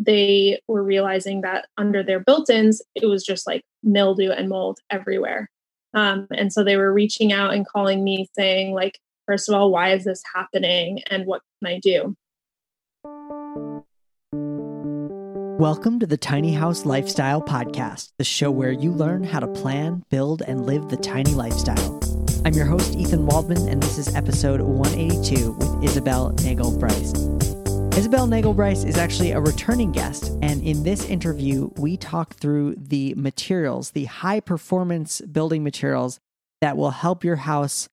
they were realizing that under their built ins, it was just like mildew and mold everywhere. Um, and so they were reaching out and calling me saying, like, first of all, why is this happening and what can I do? Welcome to the Tiny House Lifestyle Podcast, the show where you learn how to plan, build, and live the tiny lifestyle. I'm your host, Ethan Waldman, and this is episode 182 with Isabel Nagel Bryce. Isabel Nagel Bryce is actually a returning guest, and in this interview, we talk through the materials, the high performance building materials that will help your house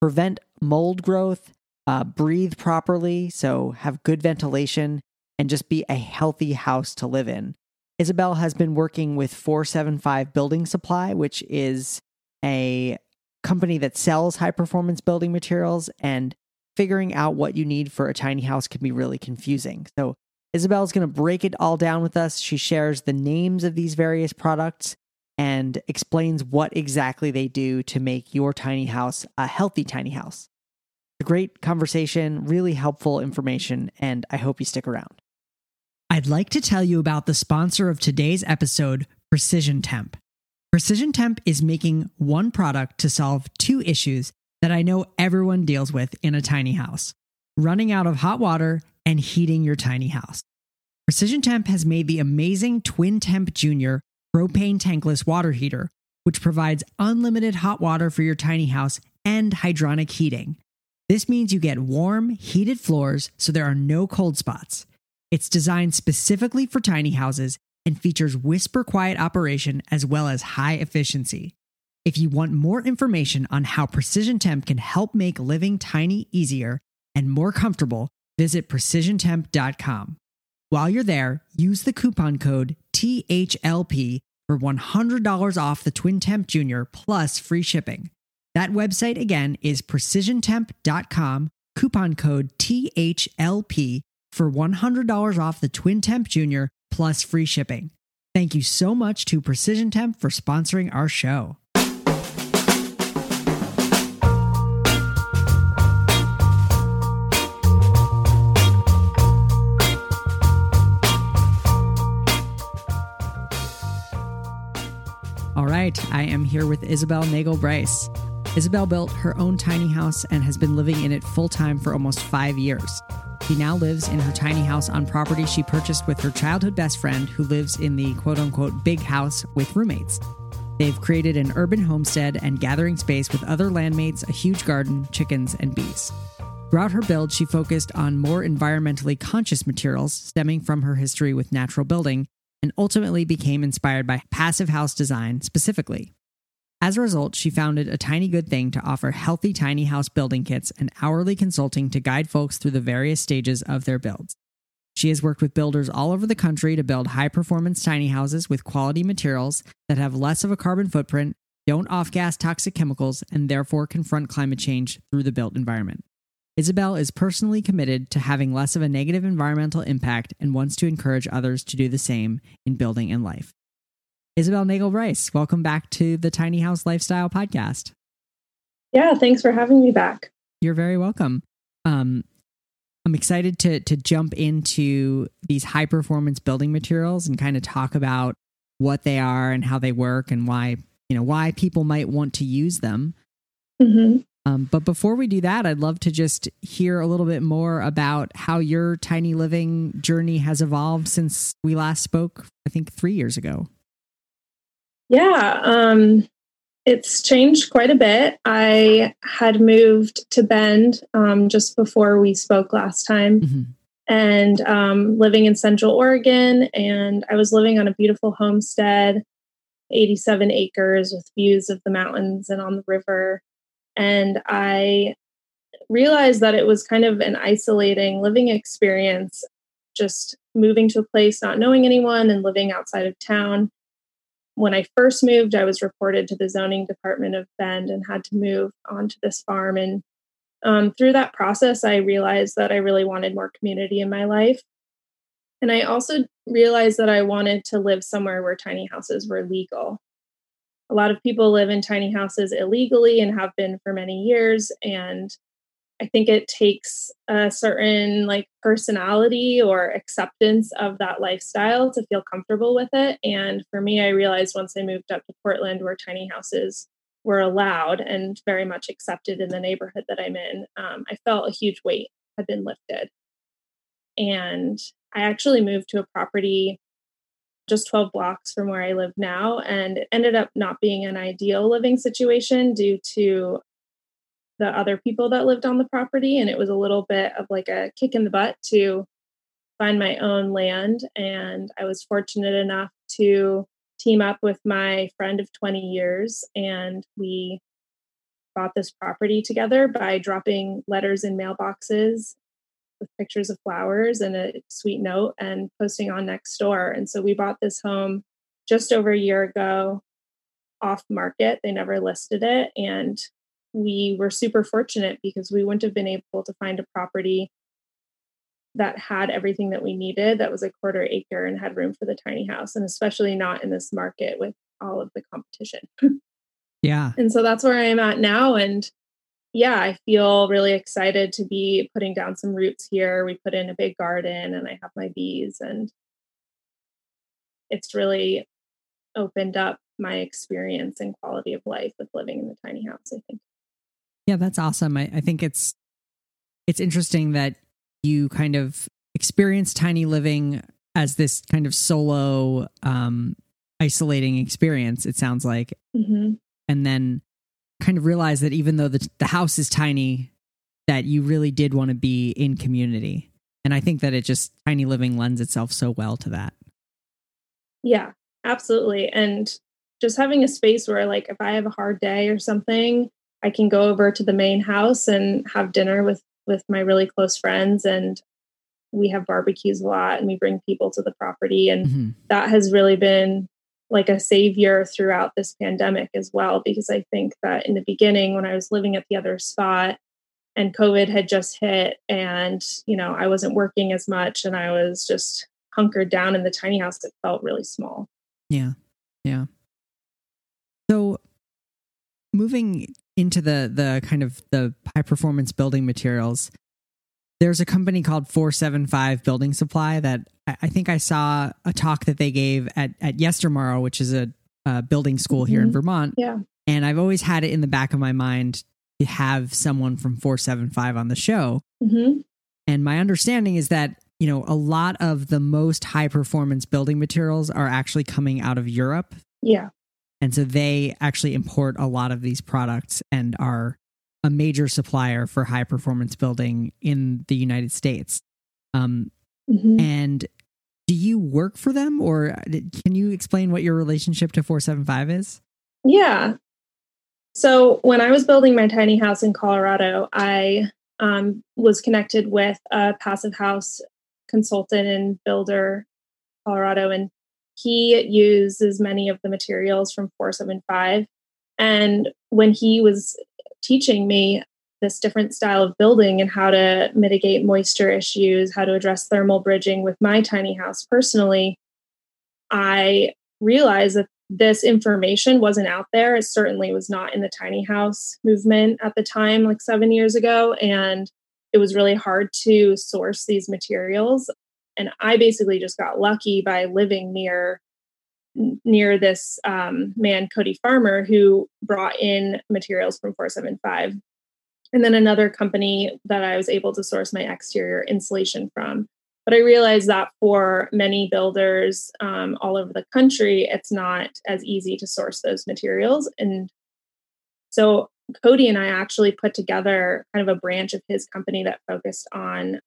prevent mold growth, uh, breathe properly, so have good ventilation, and just be a healthy house to live in. Isabel has been working with 475 Building Supply, which is a company that sells high performance building materials and figuring out what you need for a tiny house can be really confusing. So, Isabel is going to break it all down with us. She shares the names of these various products and explains what exactly they do to make your tiny house a healthy tiny house. A great conversation, really helpful information, and I hope you stick around. I'd like to tell you about the sponsor of today's episode, Precision Temp. Precision Temp is making one product to solve two issues that I know everyone deals with in a tiny house running out of hot water and heating your tiny house. Precision Temp has made the amazing Twin Temp Junior propane tankless water heater, which provides unlimited hot water for your tiny house and hydronic heating. This means you get warm, heated floors so there are no cold spots. It's designed specifically for tiny houses and features whisper quiet operation as well as high efficiency. If you want more information on how Precision Temp can help make living tiny easier and more comfortable, visit precisiontemp.com. While you're there, use the coupon code THLP for $100 off the Twin Temp Junior plus free shipping. That website again is precisiontemp.com, coupon code THLP for $100 off the Twin Temp Junior plus free shipping. Thank you so much to Precision Temp for sponsoring our show. All right, I am here with Isabel Nagel Bryce. Isabel built her own tiny house and has been living in it full time for almost five years. She now lives in her tiny house on property she purchased with her childhood best friend, who lives in the quote unquote big house with roommates. They've created an urban homestead and gathering space with other landmates, a huge garden, chickens, and bees. Throughout her build, she focused on more environmentally conscious materials stemming from her history with natural building and ultimately became inspired by passive house design specifically. As a result, she founded a tiny good thing to offer healthy tiny house building kits and hourly consulting to guide folks through the various stages of their builds. She has worked with builders all over the country to build high performance tiny houses with quality materials that have less of a carbon footprint, don't off gas toxic chemicals, and therefore confront climate change through the built environment. Isabel is personally committed to having less of a negative environmental impact and wants to encourage others to do the same in building and life. Isabel Nagel Bryce, welcome back to the Tiny House Lifestyle Podcast. Yeah, thanks for having me back. You're very welcome. Um, I'm excited to to jump into these high performance building materials and kind of talk about what they are and how they work and why you know why people might want to use them. Mm-hmm. Um, but before we do that, I'd love to just hear a little bit more about how your tiny living journey has evolved since we last spoke, I think three years ago. Yeah, um, it's changed quite a bit. I had moved to Bend um, just before we spoke last time. Mm-hmm. And um, living in Central Oregon, and I was living on a beautiful homestead, 87 acres with views of the mountains and on the river and I realized that it was kind of an isolating living experience, just moving to a place, not knowing anyone, and living outside of town. When I first moved, I was reported to the zoning department of Bend and had to move onto this farm. And um, through that process, I realized that I really wanted more community in my life. And I also realized that I wanted to live somewhere where tiny houses were legal a lot of people live in tiny houses illegally and have been for many years. And I think it takes a certain like personality or acceptance of that lifestyle to feel comfortable with it. And for me, I realized once I moved up to Portland, where tiny houses were allowed and very much accepted in the neighborhood that I'm in, um, I felt a huge weight had been lifted. And I actually moved to a property just 12 blocks from where I live now. And it ended up not being an ideal living situation due to the other people that lived on the property. And it was a little bit of like a kick in the butt to find my own land. And I was fortunate enough to team up with my friend of 20 years. And we bought this property together by dropping letters in mailboxes with pictures of flowers and a sweet note and posting on Nextdoor. And so we bought this home just over a year ago off market. They never listed it. And we were super fortunate because we wouldn't have been able to find a property that had everything that we needed that was a quarter acre and had room for the tiny house and especially not in this market with all of the competition yeah and so that's where i am at now and yeah i feel really excited to be putting down some roots here we put in a big garden and i have my bees and it's really opened up my experience and quality of life with living in the tiny house i think yeah, that's awesome. I, I think it's it's interesting that you kind of experience tiny living as this kind of solo um isolating experience it sounds like mm-hmm. and then kind of realize that even though the, the house is tiny that you really did want to be in community. And i think that it just tiny living lends itself so well to that. Yeah absolutely. And just having a space where like if i have a hard day or something I can go over to the main house and have dinner with with my really close friends. And we have barbecues a lot and we bring people to the property. And mm-hmm. that has really been like a savior throughout this pandemic as well because I think that in the beginning when I was living at the other spot and covid had just hit and you know I wasn't working as much and I was just hunkered down in the tiny house it felt really small. Yeah. Yeah. So moving into the the kind of the high performance building materials, there's a company called 475 Building Supply that I think I saw a talk that they gave at at Yestermorrow, which is a, a building school mm-hmm. here in mm-hmm. Vermont. Yeah. And I've always had it in the back of my mind to have someone from 475 on the show. Mm-hmm. And my understanding is that, you know, a lot of the most high performance building materials are actually coming out of Europe. Yeah. And so they actually import a lot of these products and are a major supplier for high performance building in the United States. Um, mm-hmm. And do you work for them or can you explain what your relationship to 475 is? Yeah. So when I was building my tiny house in Colorado, I um, was connected with a passive house consultant and builder, Colorado, and he uses many of the materials from 475. And when he was teaching me this different style of building and how to mitigate moisture issues, how to address thermal bridging with my tiny house personally, I realized that this information wasn't out there. It certainly was not in the tiny house movement at the time, like seven years ago. And it was really hard to source these materials and I basically just got lucky by living near near this um, man Cody Farmer who brought in materials from 475 and then another company that I was able to source my exterior insulation from. But I realized that for many builders um, all over the country, it's not as easy to source those materials. And so Cody and I actually put together kind of a branch of his company that focused on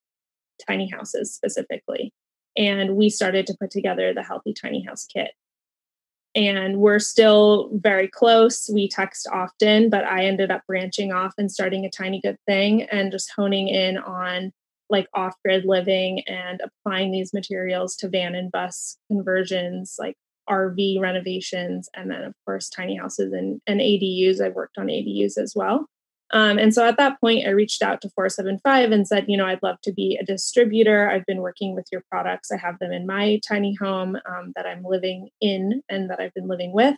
tiny houses specifically. And we started to put together the Healthy Tiny House Kit. And we're still very close. We text often, but I ended up branching off and starting a tiny good thing and just honing in on like off grid living and applying these materials to van and bus conversions, like RV renovations, and then, of course, tiny houses and, and ADUs. I've worked on ADUs as well. Um, and so at that point, I reached out to 475 and said, you know, I'd love to be a distributor. I've been working with your products. I have them in my tiny home um, that I'm living in and that I've been living with.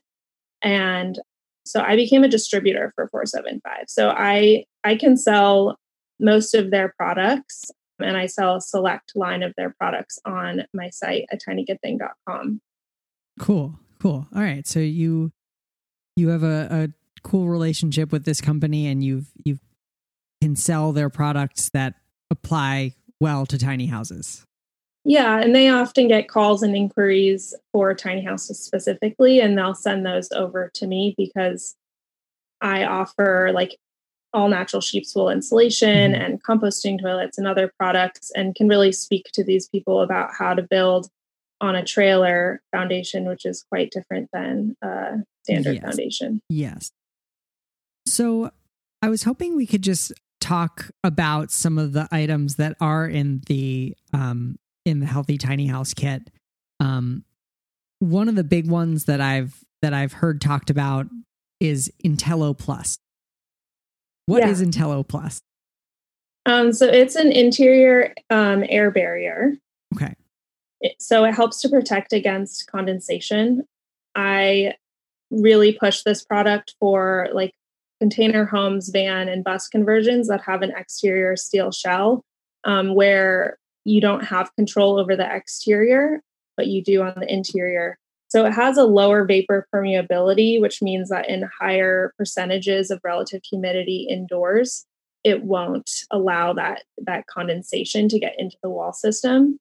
And so I became a distributor for 475. So I I can sell most of their products, and I sell a select line of their products on my site at tinygoodthing.com. Cool, cool. All right, so you you have a, a cool relationship with this company, and you've you can sell their products that apply well to tiny houses. Yeah, and they often get calls and inquiries for tiny houses specifically, and they'll send those over to me because I offer like all natural sheep's wool insulation mm-hmm. and composting toilets and other products, and can really speak to these people about how to build on a trailer foundation, which is quite different than a standard yes. foundation. Yes. So I was hoping we could just talk about some of the items that are in the um, in the healthy tiny house kit. Um, one of the big ones that I've that I've heard talked about is Intello Plus. What yeah. is Intello Plus? Um, so it's an interior um, air barrier. Okay. It, so it helps to protect against condensation. I really push this product for like container homes, van, and bus conversions that have an exterior steel shell um, where you don't have control over the exterior, but you do on the interior. So it has a lower vapor permeability, which means that in higher percentages of relative humidity indoors, it won't allow that, that condensation to get into the wall system.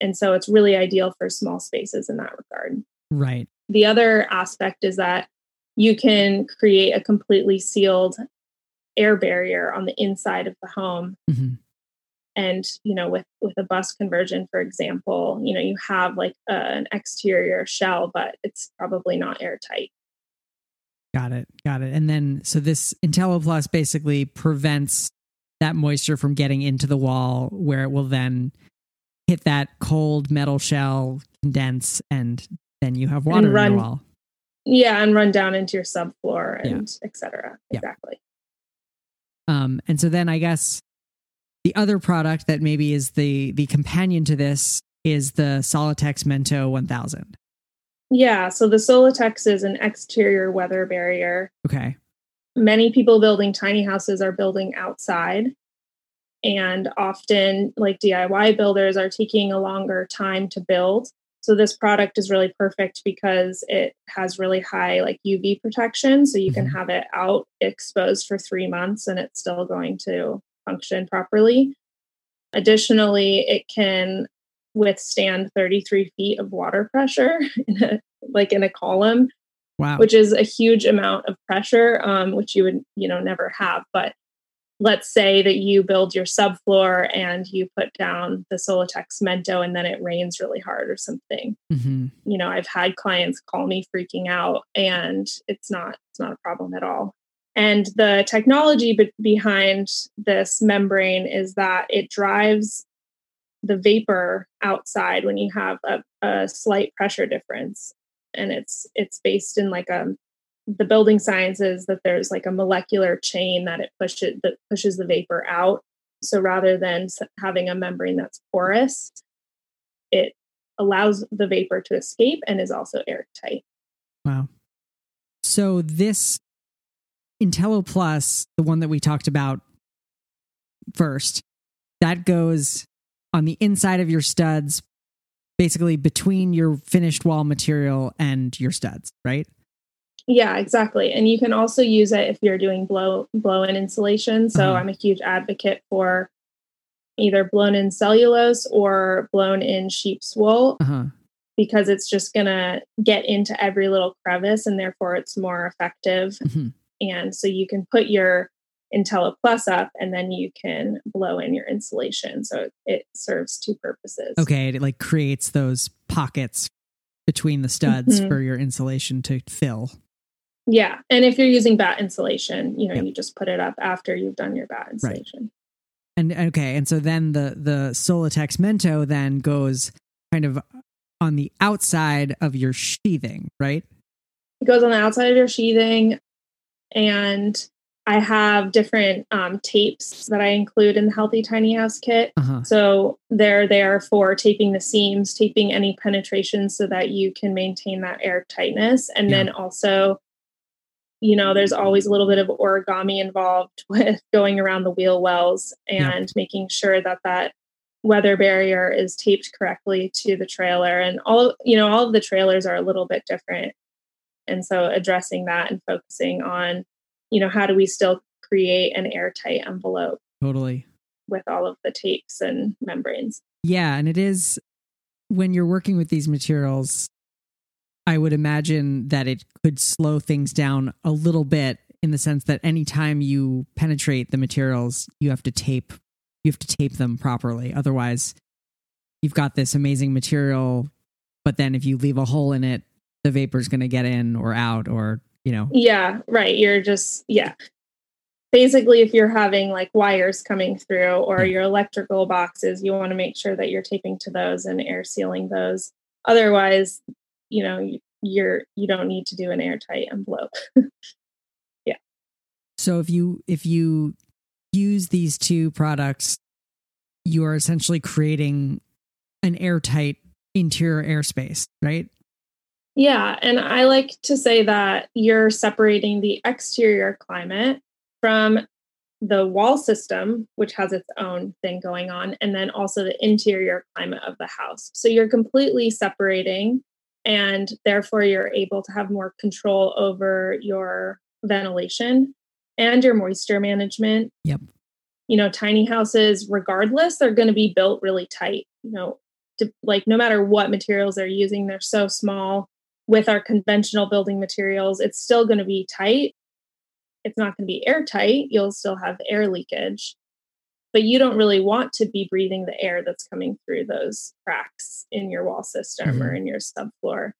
And so it's really ideal for small spaces in that regard. Right. The other aspect is that you can create a completely sealed air barrier on the inside of the home. Mm-hmm. And you know, with with a bus conversion, for example, you know, you have like a, an exterior shell, but it's probably not airtight. Got it. Got it. And then, so this Intello Plus basically prevents that moisture from getting into the wall, where it will then hit that cold metal shell, condense, and then you have water run, in your wall. Yeah, and run down into your subfloor and yeah. etc. Exactly. Yeah. Um, and so then I guess the other product that maybe is the the companion to this is the Solitex Mento 1000. Yeah, so the Solitex is an exterior weather barrier. Okay. Many people building tiny houses are building outside. And often, like DIY builders, are taking a longer time to build. So this product is really perfect because it has really high like UV protection. So you mm-hmm. can have it out exposed for three months and it's still going to function properly. Additionally, it can withstand 33 feet of water pressure in a, like in a column. Wow. Which is a huge amount of pressure, um, which you would, you know, never have. But let's say that you build your subfloor and you put down the Solitex Mento and then it rains really hard or something. Mm-hmm. You know, I've had clients call me freaking out and it's not it's not a problem at all. And the technology be- behind this membrane is that it drives the vapor outside when you have a, a slight pressure difference and it's it's based in like a the building science is that there's like a molecular chain that it pushes that pushes the vapor out. So rather than having a membrane that's porous, it allows the vapor to escape and is also airtight. Wow. So this Intello Plus, the one that we talked about first, that goes on the inside of your studs, basically between your finished wall material and your studs, right? Yeah, exactly. And you can also use it if you're doing blow blow in insulation. So uh-huh. I'm a huge advocate for either blown in cellulose or blown in sheep's wool uh-huh. because it's just going to get into every little crevice and therefore it's more effective. Mm-hmm. And so you can put your Intello Plus up and then you can blow in your insulation. So it serves two purposes. Okay. It like creates those pockets between the studs mm-hmm. for your insulation to fill. Yeah. And if you're using batt insulation, you know, yep. you just put it up after you've done your batt insulation. Right. And okay, and so then the the Solitex Mento then goes kind of on the outside of your sheathing, right? It goes on the outside of your sheathing and I have different um, tapes that I include in the Healthy Tiny House kit. Uh-huh. So they're there for taping the seams, taping any penetrations so that you can maintain that air tightness. And yeah. then also you know, there's always a little bit of origami involved with going around the wheel wells and yeah. making sure that that weather barrier is taped correctly to the trailer. And all you know all of the trailers are a little bit different. And so addressing that and focusing on you know how do we still create an airtight envelope totally. with all of the tapes and membranes. Yeah and it is when you're working with these materials I would imagine that it could slow things down a little bit in the sense that anytime you penetrate the materials, you have to tape you have to tape them properly. Otherwise, you've got this amazing material, but then if you leave a hole in it, the vapor's going to get in or out or, you know. Yeah, right. You're just yeah. Basically, if you're having like wires coming through or your electrical boxes, you want to make sure that you're taping to those and air sealing those. Otherwise, you know you're you don't need to do an airtight envelope. Yeah. So if you if you use these two products you are essentially creating an airtight interior airspace right? Yeah and i like to say that you're separating the exterior climate from the wall system, which has its own thing going on, and then also the interior climate of the house. So you're completely separating and therefore you're able to have more control over your ventilation and your moisture management. Yep. You know, tiny houses, regardless, they're going to be built really tight. You know, to, like no matter what materials they're using, they're so small. With our conventional building materials, it's still going to be tight. It's not going to be airtight. You'll still have air leakage but you don't really want to be breathing the air that's coming through those cracks in your wall system mm-hmm. or in your subfloor.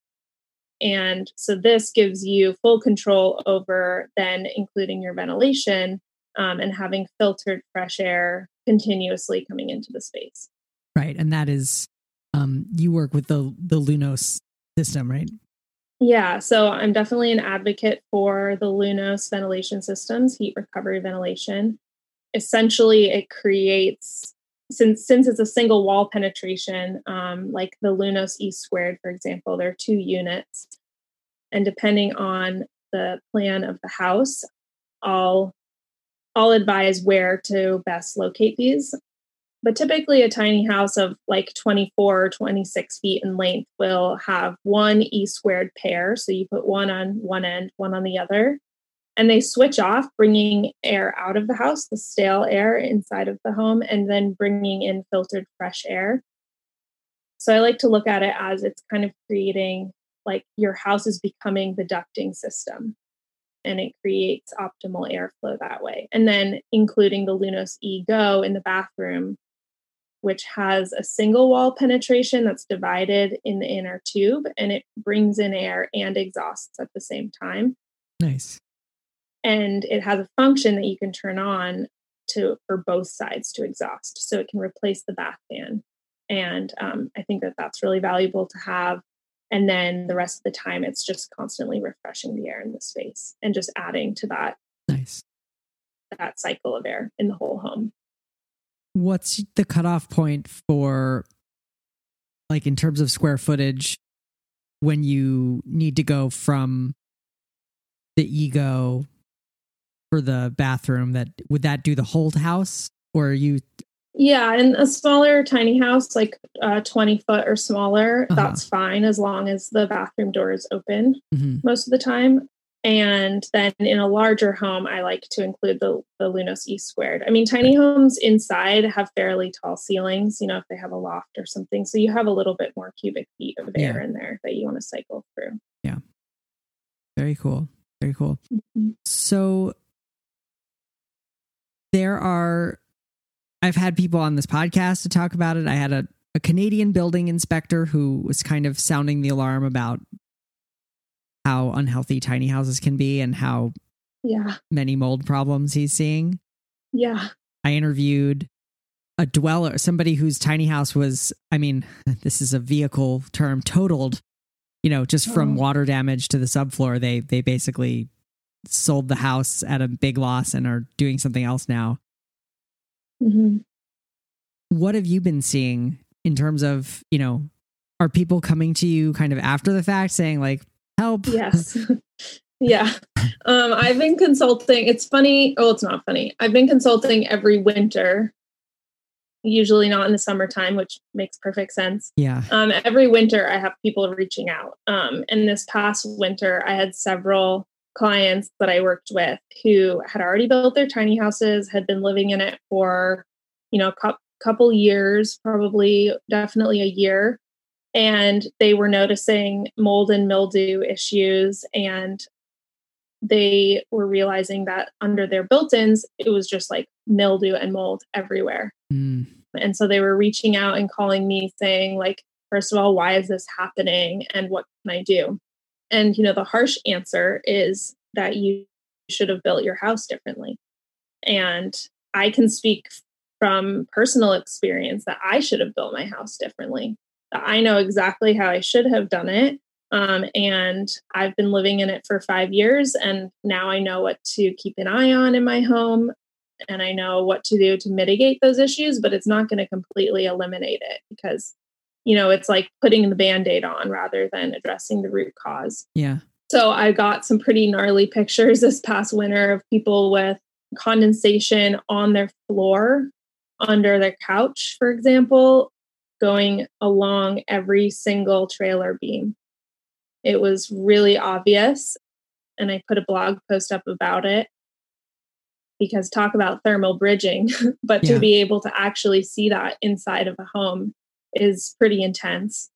And so this gives you full control over then including your ventilation um, and having filtered fresh air continuously coming into the space. Right. And that is, um, you work with the, the Lunos system, right? Yeah, so I'm definitely an advocate for the Lunos ventilation systems, heat recovery ventilation essentially it creates since since it's a single wall penetration um, like the lunos e squared for example there are two units. And depending on the plan of the house i'll i'll advise where to best locate these. But typically a tiny house of like 24 or 26 feet in length will have one e squared pair. So you put one on one end one on the other and they switch off, bringing air out of the house, the stale air inside of the home, and then bringing in filtered fresh air. So I like to look at it as it's kind of creating like your house is becoming the ducting system and it creates optimal airflow that way. And then including the Lunos E Go in the bathroom, which has a single wall penetration that's divided in the inner tube and it brings in air and exhausts at the same time. Nice and it has a function that you can turn on to for both sides to exhaust. So it can replace the bath fan. And um, i think that that's really valuable to have. And then the rest of the time it's just constantly refreshing the air in the space and just adding to that nice. that cycle of air in the whole home. What's the cutoff point for like in terms of square footage when you need to go from the ego for the bathroom that would that do the whole house? Or you? Yeah in a smaller tiny house like uh, 20 foot or smaller uh-huh. that's fine as long as the bathroom door is open mm-hmm. most of the time. And then in a larger home i like to include the, the lunos e squared. I mean tiny homes inside have fairly tall ceilings you know if they have a loft or something. So you have a little bit more cubic feet of air yeah. in there that you want to cycle through. Yeah. Very cool. Very cool. Mm-hmm. so there are I've had people on this podcast to talk about it. I had a, a Canadian building inspector who was kind of sounding the alarm about how unhealthy tiny houses can be and how yeah many mold problems he's seeing. Yeah. I interviewed a dweller, somebody whose tiny house was, I mean, this is a vehicle term, totaled, you know, just from oh. water damage to the subfloor. They they basically sold the house at a big loss and are doing something else now. Mm-hmm. What have you been seeing in terms of, you know, are people coming to you kind of after the fact saying, like, help? Yes. Yeah. Um, I've been consulting. It's funny. Oh, it's not funny. I've been consulting every winter, usually not in the summertime, which makes perfect sense. Yeah. Um, every winter, I have people reaching out. Um, and this past winter, I had several clients that I worked with who had already built their tiny houses, had been living in it for, you know, a couple years, probably definitely a year. And they were noticing mold and mildew issues. And they were realizing that under their built ins, it was just like mildew and mold everywhere. Mm. And so they were reaching out and calling me saying, like, first of all, why is this happening? And what can I do? And, you know, the harsh answer is that you should have built your house differently. And I can speak from personal experience that I should have built my house differently. That I know exactly how I should have done it. Um, and I've been living in it for five years. And now I know what to keep an eye on in my home. And I know what to do to mitigate those issues, but it's not going to completely eliminate it because you know, it's like putting the band aid on rather than addressing the root cause. Yeah. So I got some pretty gnarly pictures this past winter of people with condensation on their floor, under their couch, for example, going along every single trailer beam. It was really obvious. And I put a blog post up about it because talk about thermal bridging, but yeah. to be able to actually see that inside of a home is pretty intense.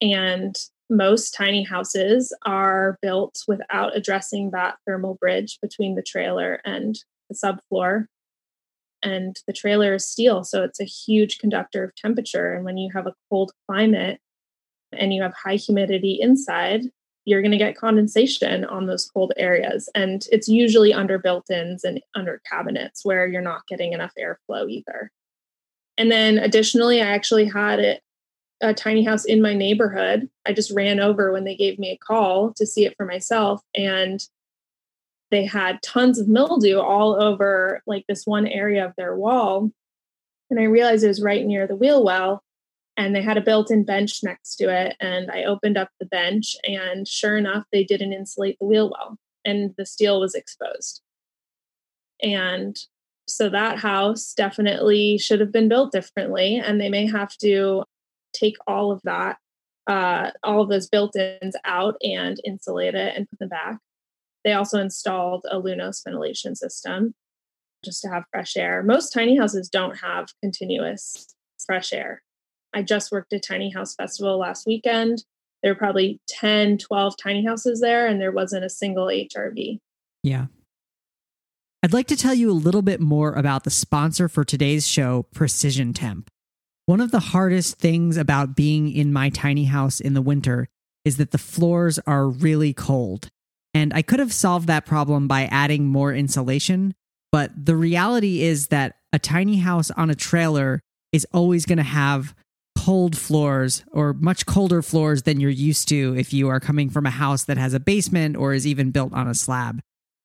And most tiny houses are built without addressing that thermal bridge between the trailer and the subfloor. And the trailer is steel, so it's a huge conductor of temperature. And when you have a cold climate and you have high humidity inside, you're going to get condensation on those cold areas. And it's usually under built ins and under cabinets where you're not getting enough airflow either. And then additionally, I actually had it, a tiny house in my neighborhood. I just ran over when they gave me a call to see it for myself. And they had tons of mildew all over like this one area of their wall. And I realized it was right near the wheel well. And they had a built in bench next to it. And I opened up the bench, and sure enough, they didn't insulate the wheel well, and the steel was exposed. And so that house definitely should have been built differently, and they may have to take all of that, uh, all of those built-ins out and insulate it and put them back. They also installed a Lunos ventilation system just to have fresh air. Most tiny houses don't have continuous fresh air. I just worked a Tiny House Festival last weekend. There were probably 10, 12 tiny houses there, and there wasn't a single HRV. Yeah. I'd like to tell you a little bit more about the sponsor for today's show, Precision Temp. One of the hardest things about being in my tiny house in the winter is that the floors are really cold. And I could have solved that problem by adding more insulation, but the reality is that a tiny house on a trailer is always going to have cold floors or much colder floors than you're used to if you are coming from a house that has a basement or is even built on a slab.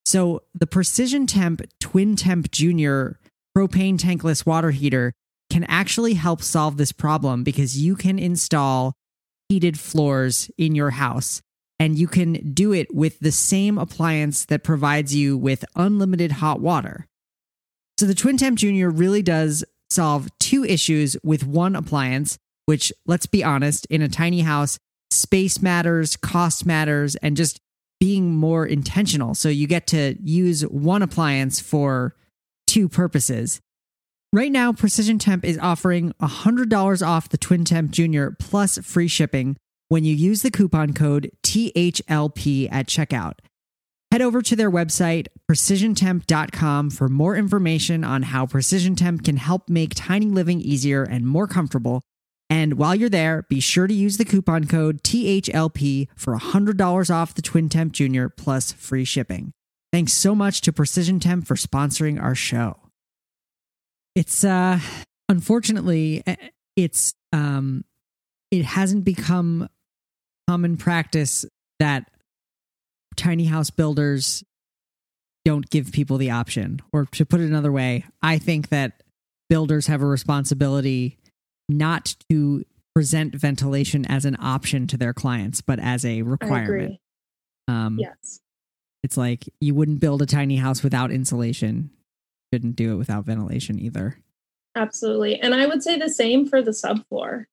So the Precision Temp Twin Temp Junior propane tankless water heater can actually help solve this problem because you can install heated floors in your house and you can do it with the same appliance that provides you with unlimited hot water. So the Twin Temp Junior really does solve two issues with one appliance, which let's be honest, in a tiny house, space matters, cost matters, and just being more intentional. So you get to use one appliance for two purposes. Right now, Precision Temp is offering $100 off the Twin Temp Junior plus free shipping when you use the coupon code THLP at checkout. Head over to their website, precisiontemp.com, for more information on how Precision Temp can help make tiny living easier and more comfortable and while you're there, be sure to use the coupon code THLP for $100 off the Twin Temp Junior plus free shipping. Thanks so much to Precision Temp for sponsoring our show. It's uh unfortunately eh, it's um it hasn't become common practice that tiny house builders don't give people the option. Or to put it another way, I think that builders have a responsibility not to present ventilation as an option to their clients, but as a requirement. Um, yes. It's like you wouldn't build a tiny house without insulation. Couldn't do it without ventilation either. Absolutely. And I would say the same for the subfloor.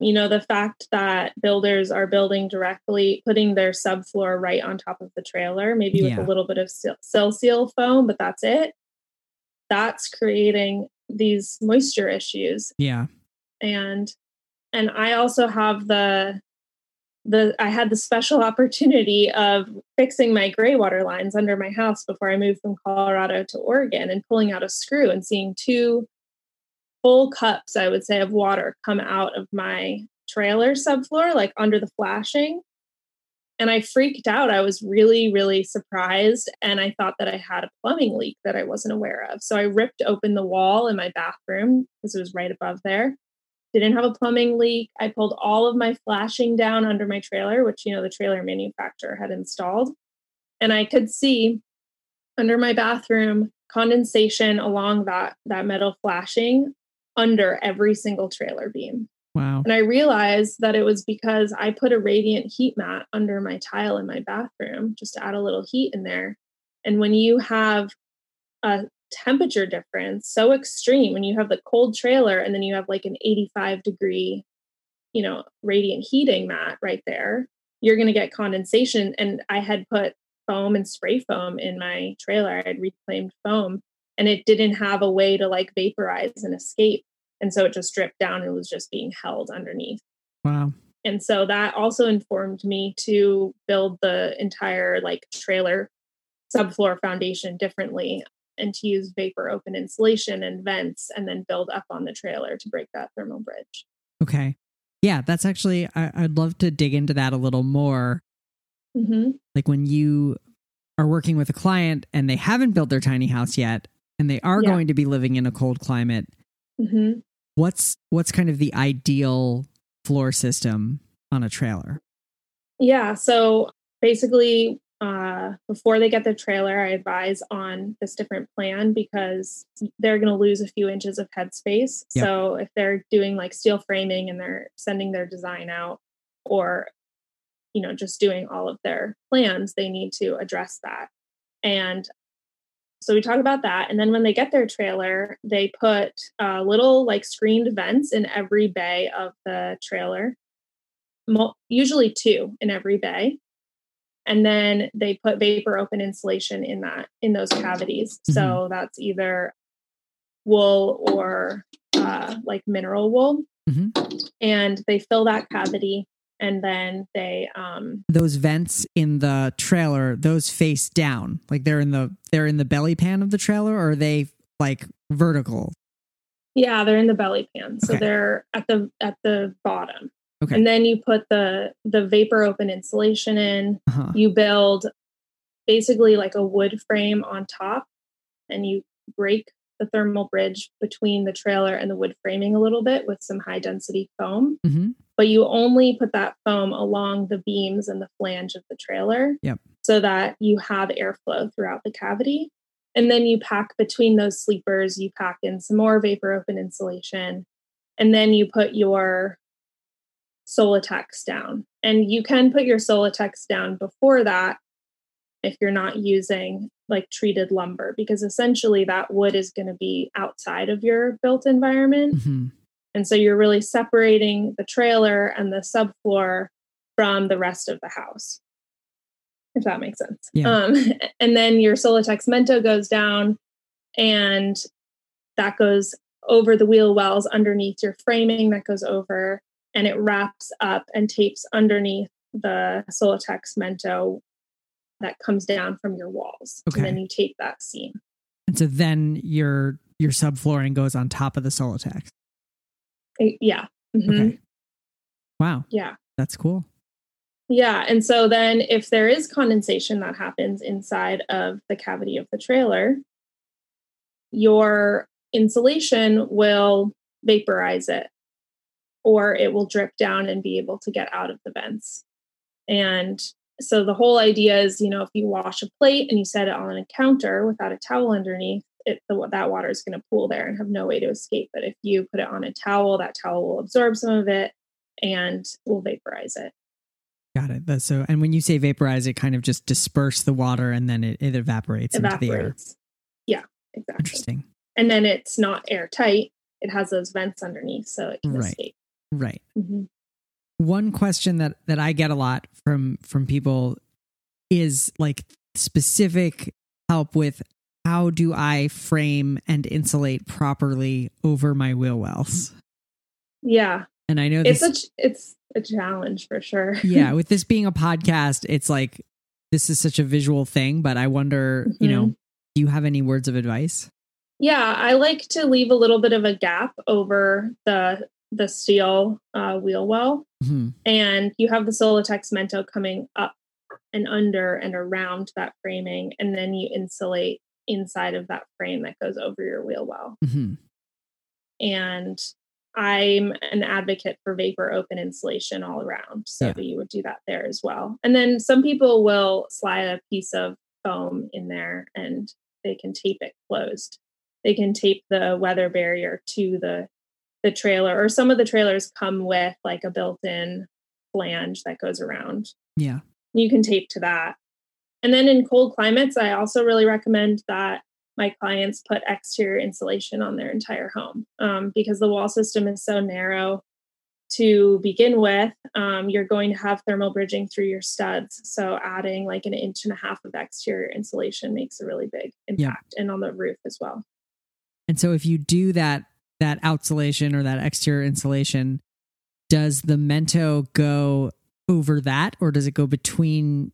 You know, the fact that builders are building directly, putting their subfloor right on top of the trailer, maybe with Yeah. a little bit of sill seal foam, but that's it. That's creating these moisture issues. Yeah. And and I also have the the I had the special opportunity of fixing my gray water lines under my house before I moved from Colorado to Oregon and pulling out a screw and seeing two full cups, I would say, of water come out of my trailer subfloor, like under the flashing. And I freaked out. I was really, really surprised. And I thought that I had a plumbing leak that I wasn't aware of. So I ripped open the wall in my bathroom because it was right above there. Didn't have a plumbing leak. I pulled all of my flashing down under my trailer, which, you know, the trailer manufacturer had installed. And I could see under my bathroom condensation along that that metal flashing under every single trailer beam. Wow. And I realized that it was because I put a radiant heat mat under my tile in my bathroom just to add a little heat in there. And when you have a temperature difference so extreme, when you have the cold trailer and then you have like an 85 degree, you know, radiant heating mat right there, you're going to get condensation. And I had put foam and spray foam in my trailer. I had reclaimed foam and it didn't have a way to like vaporize and escape. And so it just dripped down and was just being held underneath. Wow. And so that also informed me to build the entire like trailer subfloor foundation differently and to use vapor open insulation and vents and then build up on the trailer to break that thermal bridge. Okay. Yeah, that's actually, I, I'd love to dig into that a little more. Mm-hmm. Like when you are working with a client and they haven't built their tiny house yet and they are Yeah. going to be living in a cold climate, Mm-hmm. What's what's kind of the ideal floor system on a trailer? Yeah. So basically, uh, before they get the trailer, I advise on this different plan because they're going to lose a few inches of headspace. Yep. So if they're doing like steel framing and they're sending their design out or, you know, just doing all of their plans, they need to address that. And so we talk about that. And then when they get their trailer, they put uh, little like screened vents in every bay of the trailer mul- usually two in every bay and then they put vapor open insulation in that in those cavities so that's either wool or uh, like mineral wool Mhm. and they fill that cavity and then they um Those vents in the trailer, those face down, like they're in the they're in the belly pan of the trailer, or are they like vertical? yeah they're in the belly pan so Okay. they're at the at the bottom Okay. and then you put the the vapor open insulation in Uh-huh. you build basically like a wood frame on top and you break the thermal bridge between the trailer and the wood framing a little bit with some high density foam hmm but you only put that foam along the beams and the flange of the trailer Yep. so that you have airflow throughout the cavity and then you pack between those sleepers you pack in some more vapor open insulation and then you put your Solitex down. And you can put your Solitex down before that if you're not using like treated lumber, because essentially that wood is going to be outside of your built environment. hmm And so you're really separating the trailer and the subfloor from the rest of the house, if that makes sense. Yeah. Um, and then your Solitex Mento goes down and that goes over the wheel wells underneath your framing, that goes over and it wraps up and tapes underneath the Solitex Mento that comes down from your walls. Okay. And then you tape that seam. And so then your your subflooring goes on top of the Solitex. Yeah. Mhm. Okay. Wow, Yeah. that's cool. Yeah. And so then if there is condensation that happens inside of the cavity of the trailer, your insulation will vaporize it or it will drip down and be able to get out of the vents. And so the whole idea is, you know, if you wash a plate and you set it on a counter without a towel underneath, it, the, that water is going to pool there and have no way to escape. But if you put it on a towel, that towel will absorb some of it and will vaporize it. Got it. so, and when you say vaporize, it kind of just disperse the water and then it, it evaporates, evaporates into the air. Yeah, exactly. Interesting. And then it's not airtight. It has those vents underneath, so it can right. escape. Right. Mm-hmm. One question that that I get a lot from from people is like specific help with how do I frame and insulate properly over my wheel wells? Yeah. And I know this, it's a it's a challenge for sure. yeah, with this being a podcast, it's like this is such a visual thing, but I wonder, mm-hmm. you know, mm-hmm. do you have any words of advice? Yeah, I like to leave a little bit of a gap over the the steel uh, wheel well, mm-hmm. and you have the Solitex Mento coming up and under and around that framing, and then you insulate inside of that frame that goes over your wheel well. Mm-hmm. And I'm an advocate for vapor open insulation all around. So yeah. you would do that there as well. And then some people will slide a piece of foam in there and they can tape it closed. They can tape the weather barrier to the the trailer or some of the trailers come with like a built-in flange that goes around. Yeah. You can tape to that. And then in cold climates, I also really recommend that my clients put exterior insulation on their entire home um, because the wall system is so narrow to begin with. Um, you're going to have thermal bridging through your studs. So adding like an inch and a half of exterior insulation makes a really big impact and on the roof as well. And so if you do that that outsulation or that exterior insulation, does the Mento go over that or does it go between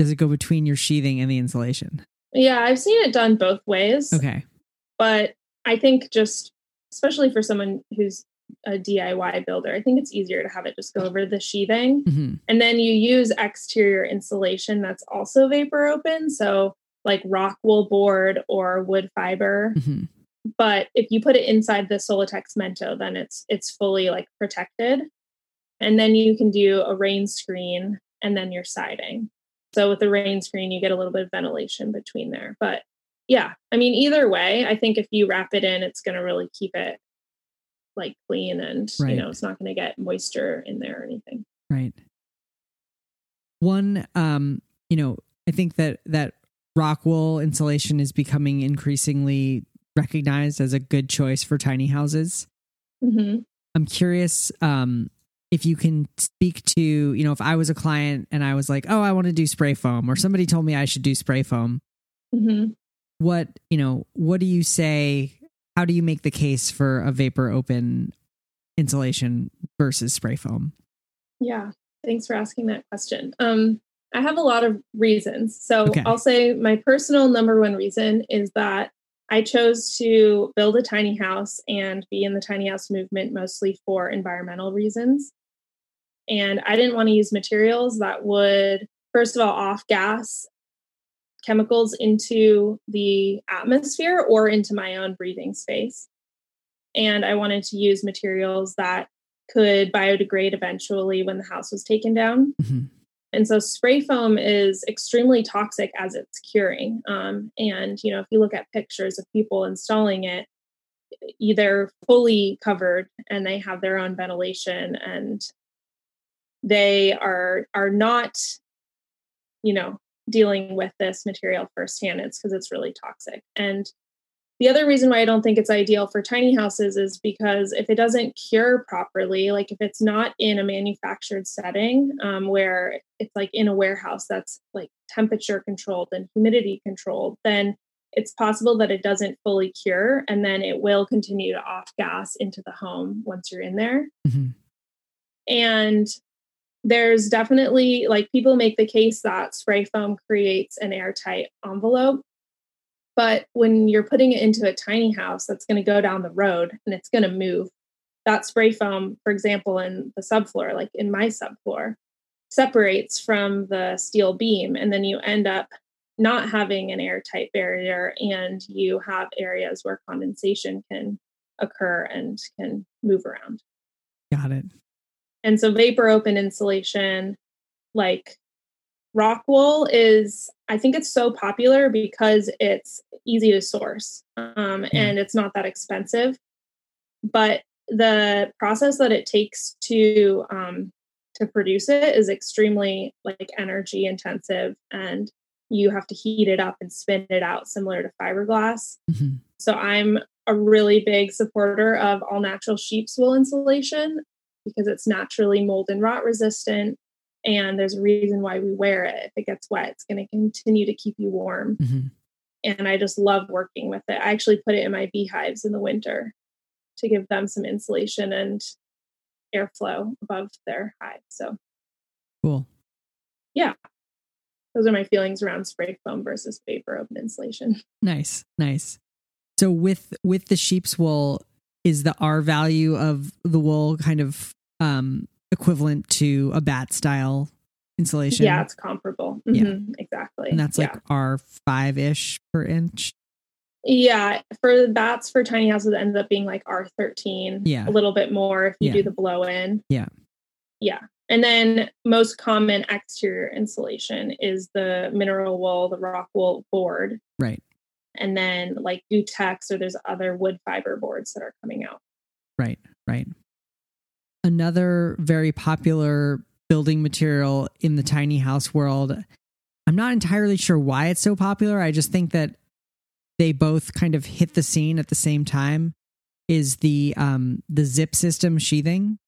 does it go between your sheathing and the insulation? Yeah, I've seen it done both ways. Okay. But I think just, especially for someone who's a DIY builder, I think it's easier to have it just go over the sheathing. Mm-hmm. And then you use exterior insulation that's also vapor open. So, like rock wool board or wood fiber. Mm-hmm. But if you put it inside the Solitex Mento, then it's it's fully like protected. And then you can do a rain screen and then your siding. So with the rain screen, you get a little bit of ventilation between there. But yeah, I mean, either way, I think if you wrap it in, it's going to really keep it like clean and, right. you know, it's not going to get moisture in there or anything. Right. One, um, you know, I think that, that rock wool insulation is becoming increasingly recognized as a good choice for tiny houses. Mm-hmm. I'm curious, um, if you can speak to, you know, if I was a client and I was like, oh, I want to do spray foam, or somebody told me I should do spray foam, mm-hmm. what, you know, what do you say? How do you make the case for a vapor open insulation versus spray foam? Yeah, thanks for asking that question. Um, I have a lot of reasons. So okay. I'll say my personal number one reason is that I chose to build a tiny house and be in the tiny house movement mostly for environmental reasons. And I didn't want to use materials that would, first of all, off gas chemicals into the atmosphere or into my own breathing space. And I wanted to use materials that could biodegrade eventually when the house was taken down. Mm-hmm. And so spray foam is extremely toxic as it's curing. Um, and, you know, if you look at pictures of people installing it, either fully covered and they have their own ventilation and they are are not you know dealing with this material firsthand. It's because it's really toxic. And the other reason why i don't think it's ideal for tiny houses is because if it doesn't cure properly like if it's not in a manufactured setting um, where it's like in a warehouse that's like temperature controlled and humidity controlled then it's possible that it doesn't fully cure and then it will continue to off gas into the home once you're in there. Mm-hmm. and there's definitely like people make the case that spray foam creates an airtight envelope. But when you're putting it into a tiny house that's going to go down the road and it's going to move, that spray foam, for example, in the subfloor, like in my subfloor, separates from the steel beam. And then you end up not having an airtight barrier and you have areas where condensation can occur and can move around. Got it. And so vapor open insulation, like rock wool, is I think it's so popular because it's easy to source um, and it's not that expensive. But the process that it takes to um, to produce it is extremely like energy intensive and you have to heat it up and spin it out similar to fiberglass. Mm-hmm. So I'm a really big supporter of all natural sheep's wool insulation because it's naturally mold and rot resistant. And there's a reason why we wear it. If it gets wet, it's going to continue to keep you warm. Mm-hmm. And I just love working with it. I actually put it in my beehives in the winter to give them some insulation and airflow above their hive. So cool. Yeah. Those are my feelings around spray foam versus vapor open insulation. Nice. Nice. So with with the sheep's wool, is the R value of the wool kind of um equivalent to a batt style insulation? Yeah, it's comparable. Mm-hmm, yeah. Exactly. And that's like yeah. R five ish per inch. Yeah, for batts for tiny houses, it ends up being like R13. Yeah. A little bit more if you yeah. do the blow in. Yeah. Yeah. And then most common exterior insulation is the mineral wool, the rock wool board. Right. And then like Gutex or there's other wood fiber boards that are coming out. Right, right. Another very popular building material in the tiny house world. I'm not entirely sure why it's so popular. I just think that they both kind of hit the scene at the same time is the um the zip system sheathing.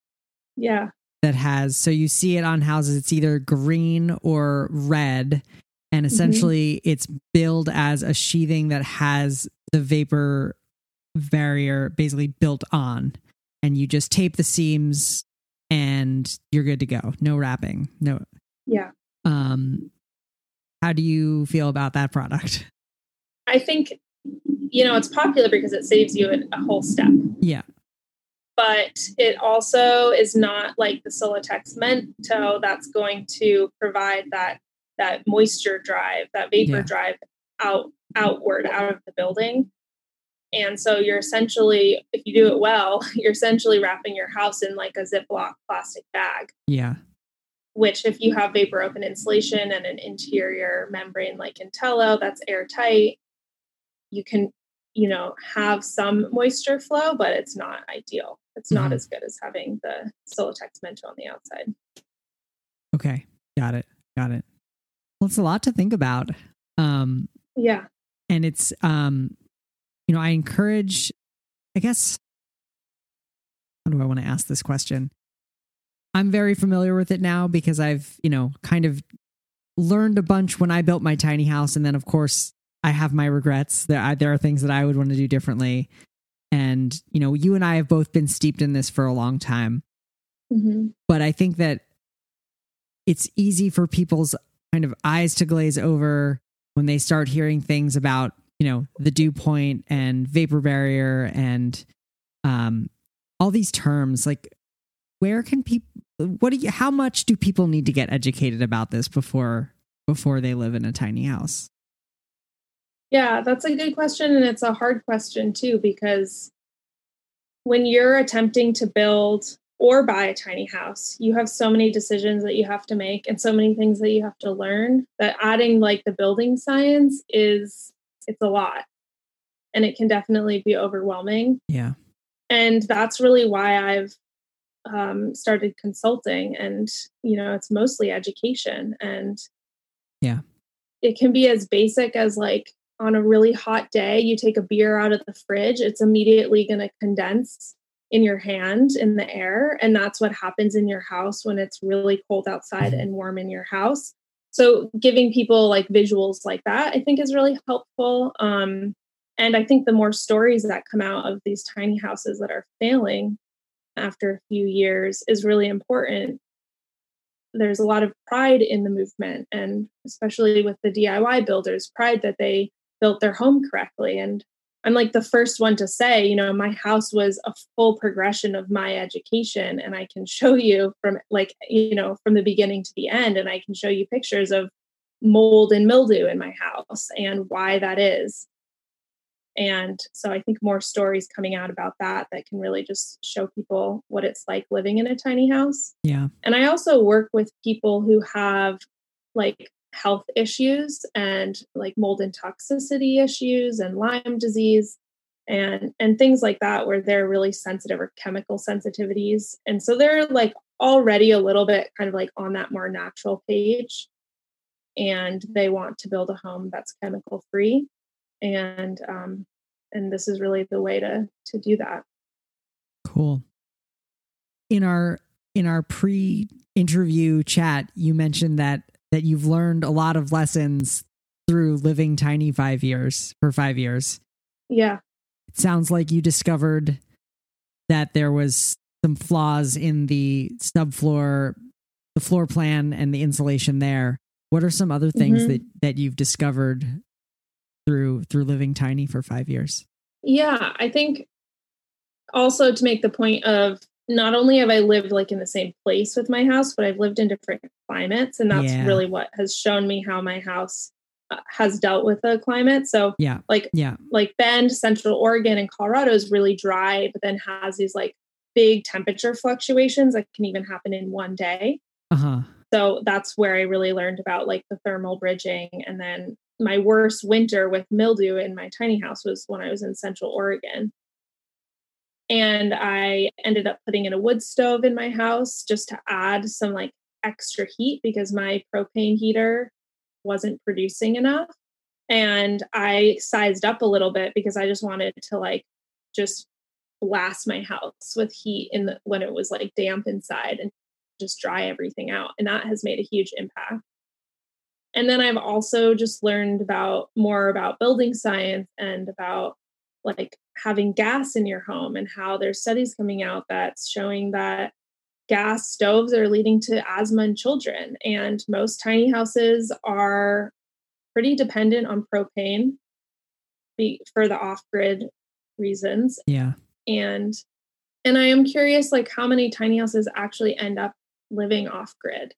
Yeah. That has so you see it on houses it's either green or red and mm-hmm. essentially mm-hmm. it's billed as a sheathing that has the vapor barrier basically built on and you just tape the seams and you're good to go. No wrapping. No. Yeah. Um how do you feel about that product? I think, you know, it's popular because it saves you a, a whole step. Yeah. But it also is not like the Solitex Mento that's going to provide that that moisture drive, that vapor yeah. drive out outward out of the building. And so you're essentially, if you do it well, you're essentially wrapping your house in like a Ziploc plastic bag. Yeah. Which, if you have vapor open insulation and an interior membrane like Intello that's airtight, you can you know have some moisture flow but it's not ideal it's mm-hmm. not as good as having the solitex mento on the outside okay got it got it well it's a lot to think about um yeah and it's um you know i encourage i guess how do i want to ask this question i'm very familiar with it now because i've you know kind of learned a bunch when i built my tiny house and then of course I have my regrets. There, there are things that I would want to do differently. And, you know, you and I have both been steeped in this for a long time. Mm-hmm. But I think that it's easy for people's kind of eyes to glaze over when they start hearing things about, you know, the dew point and vapor barrier and um, all these terms. Like, where can people, what do you, how much do people need to get educated about this before, before they live in a tiny house? Yeah, that's a good question. And it's a hard question too, because when you're attempting to build or buy a tiny house, you have so many decisions that you have to make and so many things that you have to learn that adding like the building science is it's a lot. And it can definitely be overwhelming. Yeah. And that's really why I've um, started consulting and you know it's mostly education and yeah it can be as basic as like on a really hot day, you take a beer out of the fridge, it's immediately going to condense in your hand in the air. And that's what happens in your house when it's really cold outside mm-hmm. and warm in your house. So, giving people like visuals like that, I think is really helpful. Um, and I think the more stories that come out of these tiny houses that are failing after a few years is really important. There's a lot of pride in the movement, and especially with the DIY builders, pride that they built their home correctly. And I'm like the first one to say, you know, my house was a full progression of my education. And I can show you from like, you know, from the beginning to the end. And I can show you pictures of mold and mildew in my house and why that is. And so I think more stories coming out about that that can really just show people what it's like living in a tiny house. Yeah. And I also work with people who have like health issues and like mold and toxicity issues and Lyme disease and and things like that where they're really sensitive or chemical sensitivities. And so they're like already a little bit kind of like on that more natural page. And they want to build a home that's chemical free. And um, and this is really the way to to do that. Cool. In our in our pre interview chat you mentioned that that you've learned a lot of lessons through living tiny 5 years for 5 years. Yeah. It sounds like you discovered that there was some flaws in the subfloor the floor plan and the insulation there. What are some other things mm-hmm. that that you've discovered through through living tiny for 5 years? Yeah i think also to make the point of not only have i lived like in the same place with my house but i've lived in different climates and that's yeah. really what has shown me how my house uh, has dealt with the climate so yeah like yeah like bend central oregon and colorado is really dry but then has these like big temperature fluctuations that can even happen in one day. Uh-huh. So that's where I really learned about like the thermal bridging. And then my worst winter with mildew in my tiny house was when I was in Central Oregon. And I ended up putting in a wood stove in my house just to add some like extra heat because my propane heater wasn't producing enough. And I sized up a little bit because I just wanted to like just blast my house with heat in the when it was like damp inside and just dry everything out and that has made a huge impact and then i've also just learned about more about building science and about like having gas in your home and how there's studies coming out that's showing that gas stoves are leading to asthma in children and most tiny houses are pretty dependent on propane for the off-grid reasons. Yeah. And and i am curious like how many tiny houses actually end up living off grid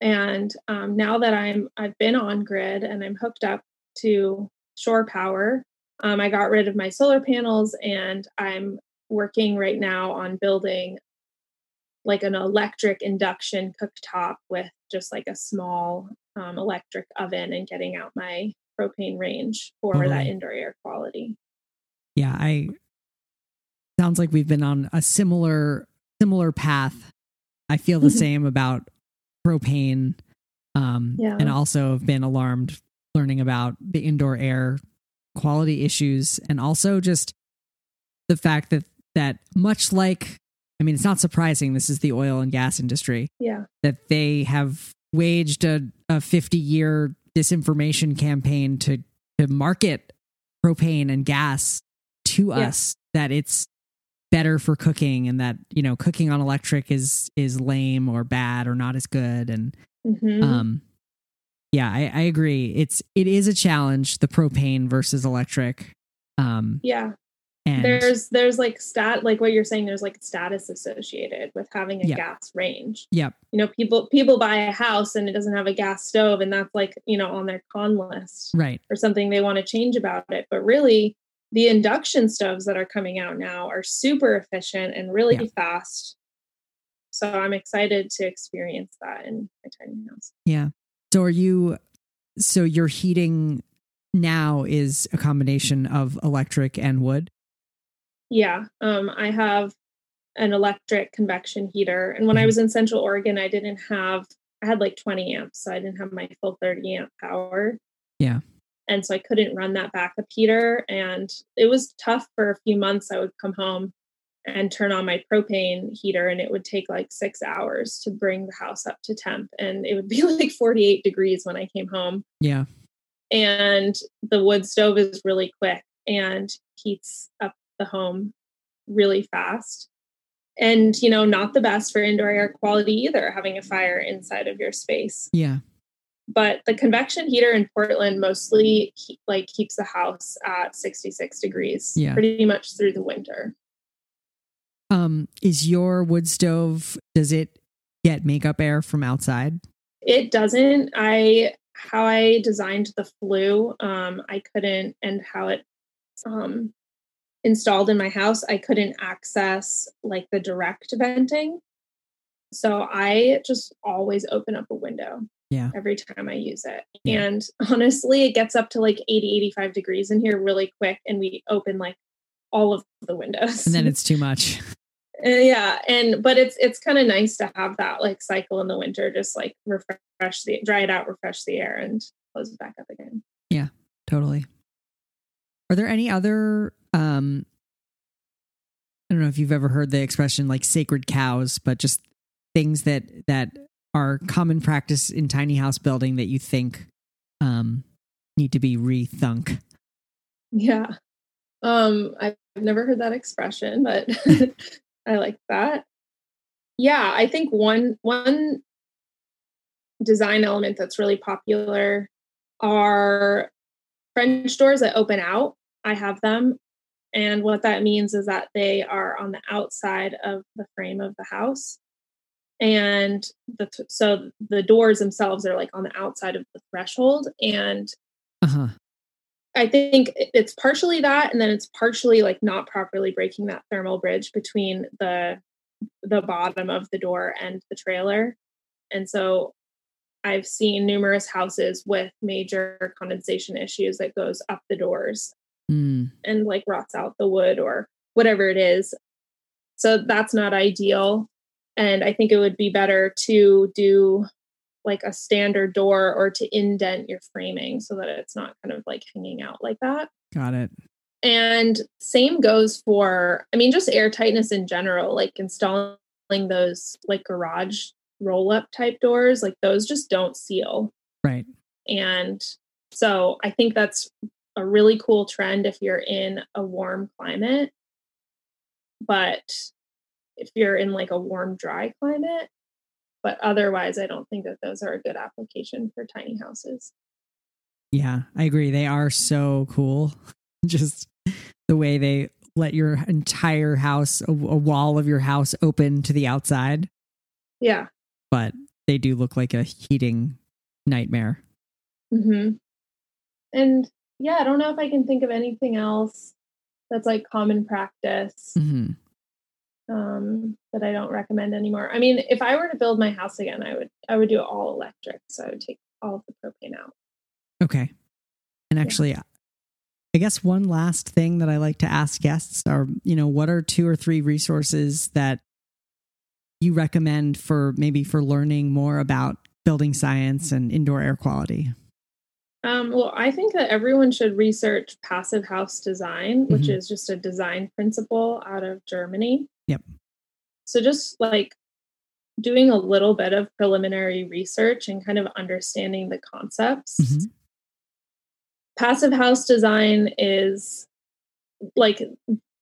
and um, now that i'm i've been on grid and i'm hooked up to shore power um, i got rid of my solar panels and i'm working right now on building like an electric induction cooktop with just like a small um, electric oven and getting out my propane range for totally. that indoor air quality yeah i sounds like we've been on a similar similar path. I feel the same about propane. Um, yeah. and also have been alarmed learning about the indoor air quality issues and also just the fact that that much like I mean it's not surprising this is the oil and gas industry. Yeah. That they have waged a, a 50 year disinformation campaign to to market propane and gas to yeah. us that it's better for cooking and that you know cooking on electric is is lame or bad or not as good and mm-hmm. um yeah I, I agree it's it is a challenge the propane versus electric um yeah and there's there's like stat like what you're saying there's like status associated with having a yep. gas range yep you know people people buy a house and it doesn't have a gas stove and that's like you know on their con list right or something they want to change about it but really the induction stoves that are coming out now are super efficient and really yeah. fast. So I'm excited to experience that in my tiny house. Yeah. So are you so your heating now is a combination of electric and wood? Yeah. Um I have an electric convection heater and when mm-hmm. I was in Central Oregon I didn't have I had like 20 amps so I didn't have my full 30 amp power. Yeah and so I couldn't run that backup heater. And it was tough for a few months. I would come home and turn on my propane heater, and it would take like six hours to bring the house up to temp. And it would be like 48 degrees when I came home. Yeah. And the wood stove is really quick and heats up the home really fast. And, you know, not the best for indoor air quality either, having a fire inside of your space. Yeah but the convection heater in Portland mostly like keeps the house at 66 degrees yeah. pretty much through the winter. Um is your wood stove does it get makeup air from outside? It doesn't. I how I designed the flue, um I couldn't and how it um installed in my house, I couldn't access like the direct venting. So I just always open up a window yeah every time i use it yeah. and honestly it gets up to like 80 85 degrees in here really quick and we open like all of the windows and then it's too much Uh, yeah, and but it's it's kind of nice to have that like cycle in the winter, just like refresh the dry it out, refresh the air, and close it back up again. Yeah, totally. Are there any other um I don't know if you've ever heard the expression like sacred cows, but just things that that are common practice in tiny house building that you think um need to be rethunk? Yeah. Um I've never heard that expression, but I like that. Yeah, I think one one design element that's really popular are French doors that open out. I have them. And what that means is that they are on the outside of the frame of the house. And the, so the doors themselves are like on the outside of the threshold. And uh-huh. I think it's partially that, and then it's partially like not properly breaking that thermal bridge between the the bottom of the door and the trailer. And so I've seen numerous houses with major condensation issues that goes up the doors mm. and like rots out the wood or whatever it is. So that's not ideal. And I think it would be better to do like a standard door or to indent your framing so that it's not kind of like hanging out like that. Got it. And same goes for, I mean, just air tightness in general, like installing those like garage roll up type doors, like those just don't seal. Right. And so I think that's a really cool trend if you're in a warm climate. But if you're in like a warm, dry climate, but otherwise, I don't think that those are a good application for tiny houses. Yeah, I agree. They are so cool. Just the way they let your entire house, a, wall of your house open to the outside. Yeah. But they do look like a heating nightmare. hmm And yeah, I don't know if I can think of anything else that's like common practice mm-hmm. um, that I don't recommend anymore. I mean, if I were to build my house again, I would I would do it all electric. So I would take all of the propane out. Okay. And actually, yeah. I guess one last thing that I like to ask guests are, you know, what are two or three resources that you recommend for maybe for learning more about building science and indoor air quality? Um, well, I think that everyone should research passive house design, which mm-hmm. is just a design principle out of Germany. Yep. So just like doing a little bit of preliminary research and kind of understanding the concepts. Mm-hmm. Passive house design is like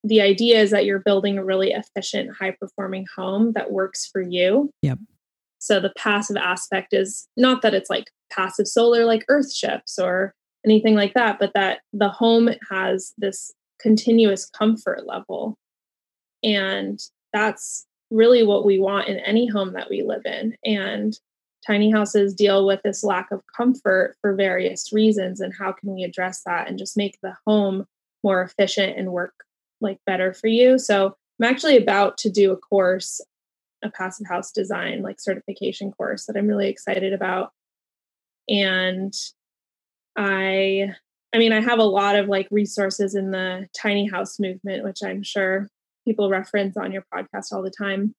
the idea is that you're building a really efficient, high performing home that works for you. Yep. So the passive aspect is not that it's like passive solar like earth Earthships or anything like that, but that the home has this continuous comfort level. And that's really what we want in any home that we live in. And tiny houses deal with this lack of comfort for various reasons. And how can we address that and just make the home more efficient and work like better for you? So I'm actually about to do a course a passive house design like certification course that I'm really excited about. And I I mean I have a lot of like resources in the tiny house movement which I'm sure people reference on your podcast all the time.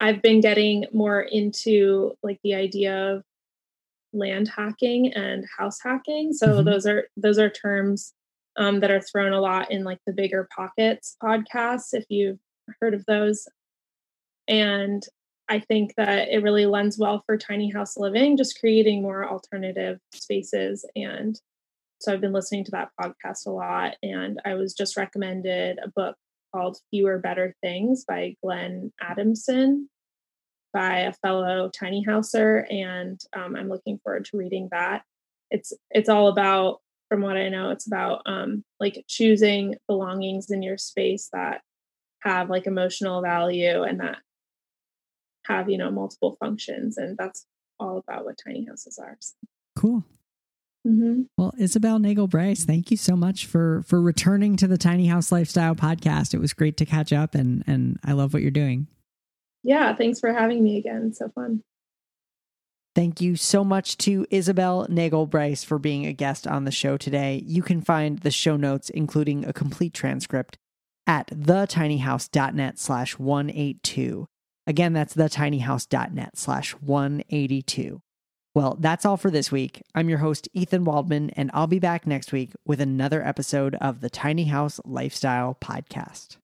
I've been getting more into like the idea of land hacking and house hacking. So mm-hmm. those are those are terms um, that are thrown a lot in like the bigger pockets podcasts if you've heard of those and I think that it really lends well for tiny house living, just creating more alternative spaces. And so I've been listening to that podcast a lot. And I was just recommended a book called Fewer Better Things by Glenn Adamson by a fellow tiny houser. And um, I'm looking forward to reading that. It's it's all about, from what I know, it's about um, like choosing belongings in your space that have like emotional value and that have you know multiple functions and that's all about what tiny houses are so. cool mm-hmm. well isabel nagel bryce thank you so much for for returning to the tiny house lifestyle podcast it was great to catch up and and i love what you're doing yeah thanks for having me again it's so fun Thank you so much to Isabel Nagel Bryce for being a guest on the show today. You can find the show notes, including a complete transcript, at thetinyhouse.net slash 182. Again, that's thetinyhouse.net slash 182. Well, that's all for this week. I'm your host, Ethan Waldman, and I'll be back next week with another episode of the Tiny House Lifestyle Podcast.